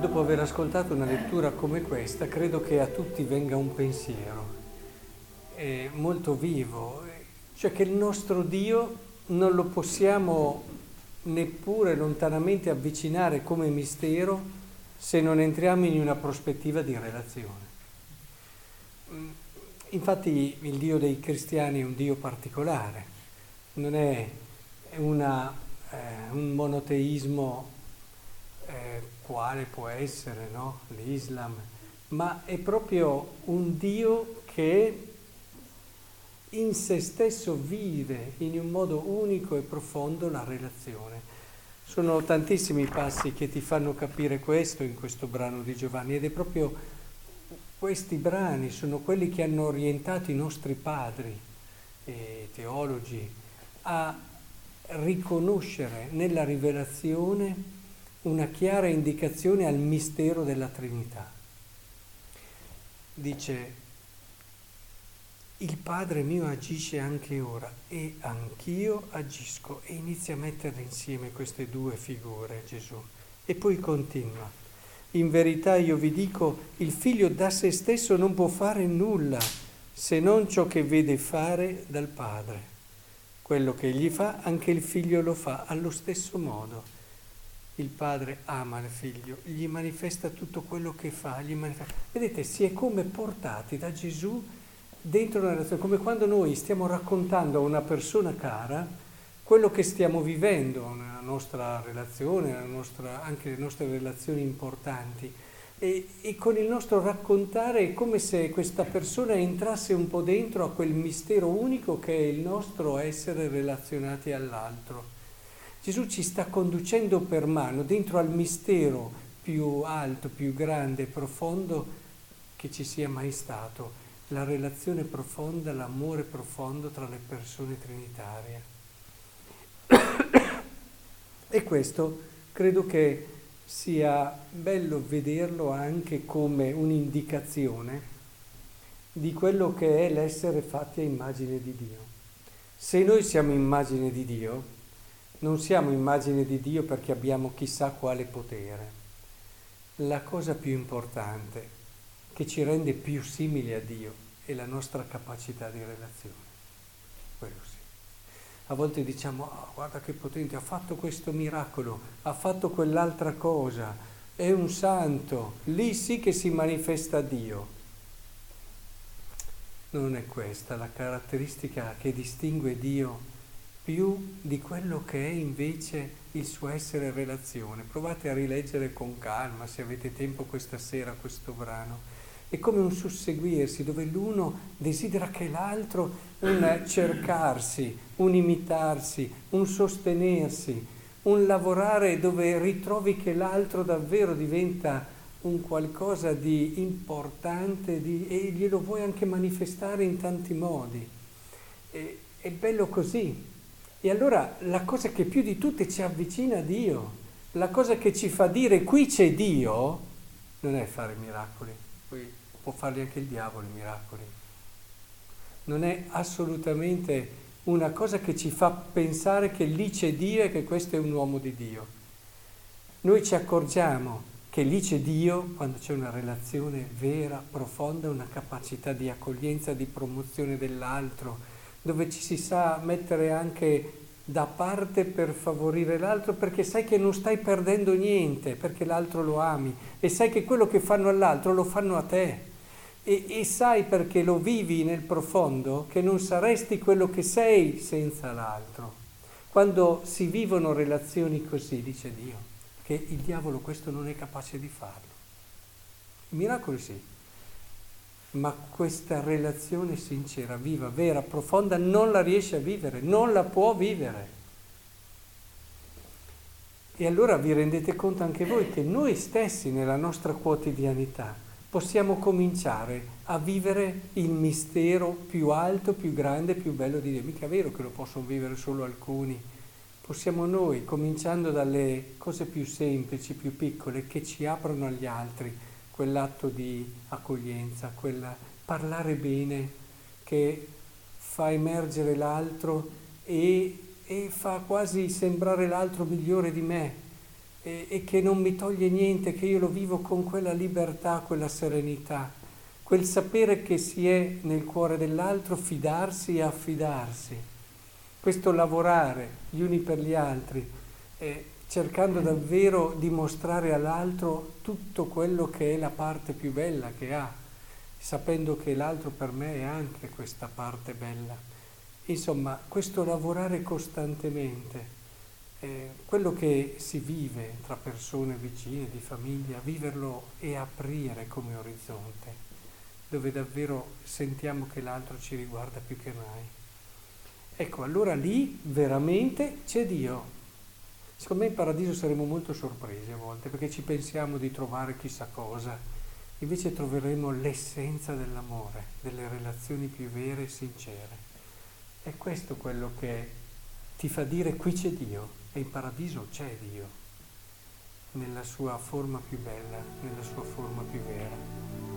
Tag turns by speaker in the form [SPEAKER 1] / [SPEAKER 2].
[SPEAKER 1] dopo aver ascoltato una lettura come questa, credo che a tutti venga un pensiero eh, molto vivo, cioè che il nostro Dio non lo possiamo neppure lontanamente avvicinare come mistero se non entriamo in una prospettiva di relazione. Infatti il Dio dei cristiani è un Dio particolare, non è una, eh, un monoteismo eh, quale può essere no? l'Islam, ma è proprio un Dio che in se stesso vive in un modo unico e profondo la relazione. Sono tantissimi passi che ti fanno capire questo in questo brano di Giovanni ed è proprio questi brani sono quelli che hanno orientato i nostri padri e teologi a riconoscere nella rivelazione una chiara indicazione al mistero della Trinità. Dice, il Padre mio agisce anche ora e anch'io agisco e inizia a mettere insieme queste due figure Gesù e poi continua. In verità io vi dico, il figlio da se stesso non può fare nulla se non ciò che vede fare dal Padre. Quello che egli fa, anche il figlio lo fa allo stesso modo il padre ama il figlio, gli manifesta tutto quello che fa. Vedete, si è come portati da Gesù dentro una relazione, come quando noi stiamo raccontando a una persona cara quello che stiamo vivendo nella nostra relazione, nella nostra, anche le nostre relazioni importanti. E, e, con il nostro raccontare è come se questa persona entrasse un po' dentro a quel mistero unico che è il nostro essere relazionati all'altro. Gesù ci sta conducendo per mano dentro al mistero più alto, più grande profondo che ci sia mai stato, la relazione profonda, l'amore profondo tra le persone trinitarie. E questo credo che sia bello vederlo anche come un'indicazione di quello che è l'essere fatti a immagine di Dio. Se noi siamo immagine di Dio, non siamo immagine di Dio perché abbiamo chissà quale potere. La cosa più importante che ci rende più simili a Dio è la nostra capacità di relazione. Quello sì. A volte diciamo, oh, guarda che potente, ha fatto questo miracolo, ha fatto quell'altra cosa, è un santo, lì sì che si manifesta Dio. Non è questa la caratteristica che distingue Dio più di quello che è invece il suo essere relazione. Provate a rileggere con calma, se avete tempo questa sera, questo brano. È come un susseguirsi dove l'uno desidera che l'altro un cercarsi, un imitarsi, un sostenersi, un lavorare dove ritrovi che l'altro davvero diventa un qualcosa di importante di, e glielo vuoi anche manifestare in tanti modi. E, è bello così, e allora la cosa che più di tutte ci avvicina a Dio, la cosa che ci fa dire qui c'è Dio, non è fare miracoli, poi può farli anche il diavolo i miracoli. Non è assolutamente una cosa che ci fa pensare che lì c'è Dio e che questo è un uomo di Dio. Noi ci accorgiamo che lì c'è Dio quando c'è una relazione vera, profonda, una capacità di accoglienza, di promozione dell'altro, dove ci si sa mettere anche da parte per favorire l'altro perché sai che non stai perdendo niente, perché l'altro lo ami e sai che quello che fanno all'altro lo fanno a te. E, e, sai perché lo vivi nel profondo che non saresti quello che sei senza l'altro. Quando si vivono relazioni così, dice Dio, che il diavolo questo non è capace di farlo. Miracoli sì, ma questa relazione sincera, viva, vera, profonda, non la riesce a vivere, non la può vivere. E allora vi rendete conto anche voi che noi stessi nella nostra quotidianità possiamo cominciare a vivere il mistero più alto, più grande, più bello di Dio. Mica è vero che lo possono vivere solo alcuni. Possiamo noi, cominciando dalle cose più semplici, più piccole, che ci aprono agli altri, quell'atto di accoglienza, quel parlare bene che fa emergere l'altro e, e fa quasi sembrare l'altro migliore di me. e, e che non mi toglie niente, che io lo vivo con quella libertà, quella serenità, quel sapere che si è nel cuore dell'altro, fidarsi e affidarsi, questo lavorare gli uni per gli altri, eh, cercando davvero di mostrare all'altro tutto quello che è la parte più bella che ha, sapendo che l'altro per me è anche questa parte bella. Insomma, questo lavorare costantemente eh, quello che si vive tra persone vicine, di famiglia, viverlo e aprire come orizzonte, dove davvero sentiamo che l'altro ci riguarda più che mai. Ecco, allora lì veramente c'è Dio. Secondo me in paradiso saremo molto sorpresi a volte perché ci pensiamo di trovare chissà cosa, invece troveremo l'essenza dell'amore, delle relazioni più vere e sincere. È questo quello che ti fa dire qui c'è Dio. E in paradiso c'è Dio, nella sua forma più bella, nella sua forma più vera.